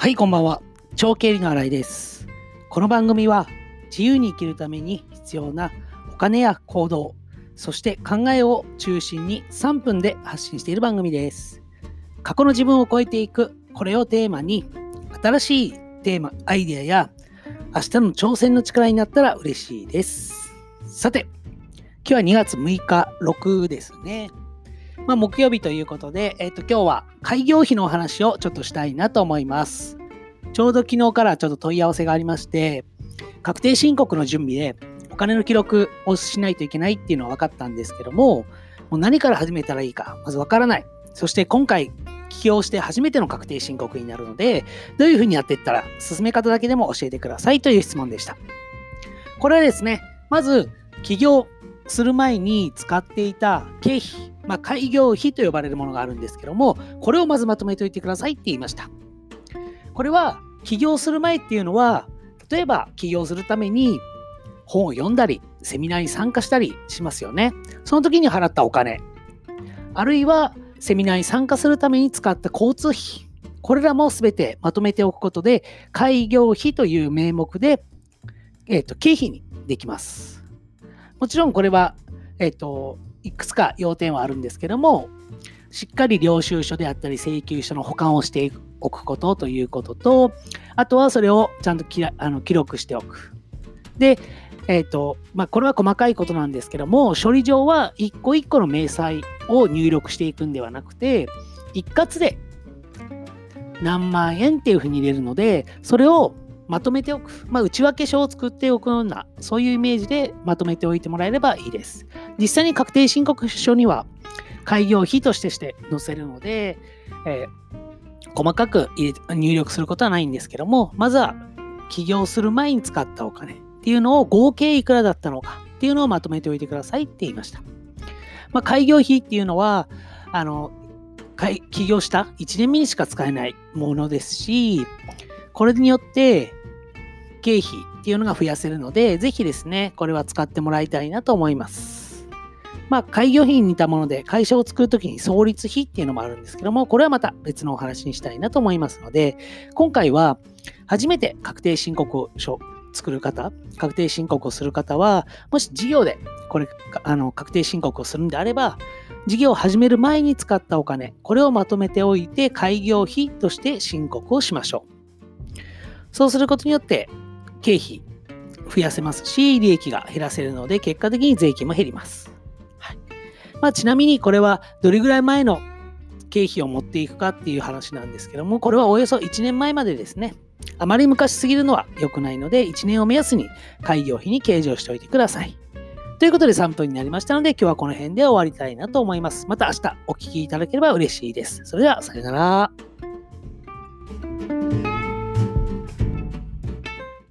はい、こんばんは。長経理の新井です。この番組は自由に生きるために必要なお金や行動、そして考えを中心に3分で発信している番組です。過去の自分を超えていく、これをテーマに、新しいテーマ、アイデアや明日の挑戦の力になったら嬉しいです。さて、今日は2月6日、6ですね。まあ、木曜日ということで、えっ、と、今日は開業費のお話をちょっとしたいなと思います。ちょうど昨日からちょっと問い合わせがありまして、確定申告の準備でお金の記録をしないといけないっていうのは分かったんですけども、もう何から始めたらいいか、まず分からない。そして今回、起業して初めての確定申告になるので、どういうふうにやっていったら、進め方だけでも教えてくださいという質問でした。これはですね、まず、起業する前に使っていた経費、まあ、開業費と呼ばれるものがあるんですけども、これをまずまとめておいてくださいって言いました。これは起業する前っていうのは、例えば起業するために本を読んだり、セミナーに参加したりしますよね。その時に払ったお金、あるいはセミナーに参加するために使った交通費、これらも全てまとめておくことで、開業費という名目で、えー、と経費にできます。もちろんこれは、えっ、と、いくつか要点はあるんですけども、しっかり領収書であったり請求書の保管をしておくことということと、あとはそれをちゃんときあの記録しておく。で、えっ、と、まあ、これは細かいことなんですけども、処理上は一個一個の明細を入力していくんではなくて、一括で何万円っていうふうに入れるので、それをまとめておく。まあ、内訳書を作っておくような、そういうイメージでまとめておいてもらえればいいです。実際に確定申告書には開業費としてして載せるので、えー細かく入力することはないんですけども、まずは起業する前に使ったお金っていうのを合計いくらだったのかっていうのをまとめておいてくださいって言いました。まあ、開業費っていうのは、あの、起業した1年目にしか使えないものですし、これによって経費っていうのが増やせるので、ぜひですね、これは使ってもらいたいなと思います。まあ、開業費に似たもので、会社を作るときに創立費っていうのもあるんですけども、これはまた別のお話にしたいなと思いますので、今回は初めて確定申告書作る方、確定申告をする方は、もし事業でこれ、あの、確定申告をするんであれば、事業を始める前に使ったお金、これをまとめておいて、開業費として申告をしましょう。そうすることによって、経費増やせますし、利益が減らせるので、結果的に税金も減ります。はいまあ、ちなみに、これはどれぐらい前の経費を持っていくかっていう話なんですけども、これはおよそ1年前までですね。あまり昔すぎるのは良くないので、1年を目安に開業費に計上しておいてください。ということで3分になりましたので、今日はこの辺で終わりたいなと思います。また明日お聞きいただければ嬉しいです。それでは、さよなら。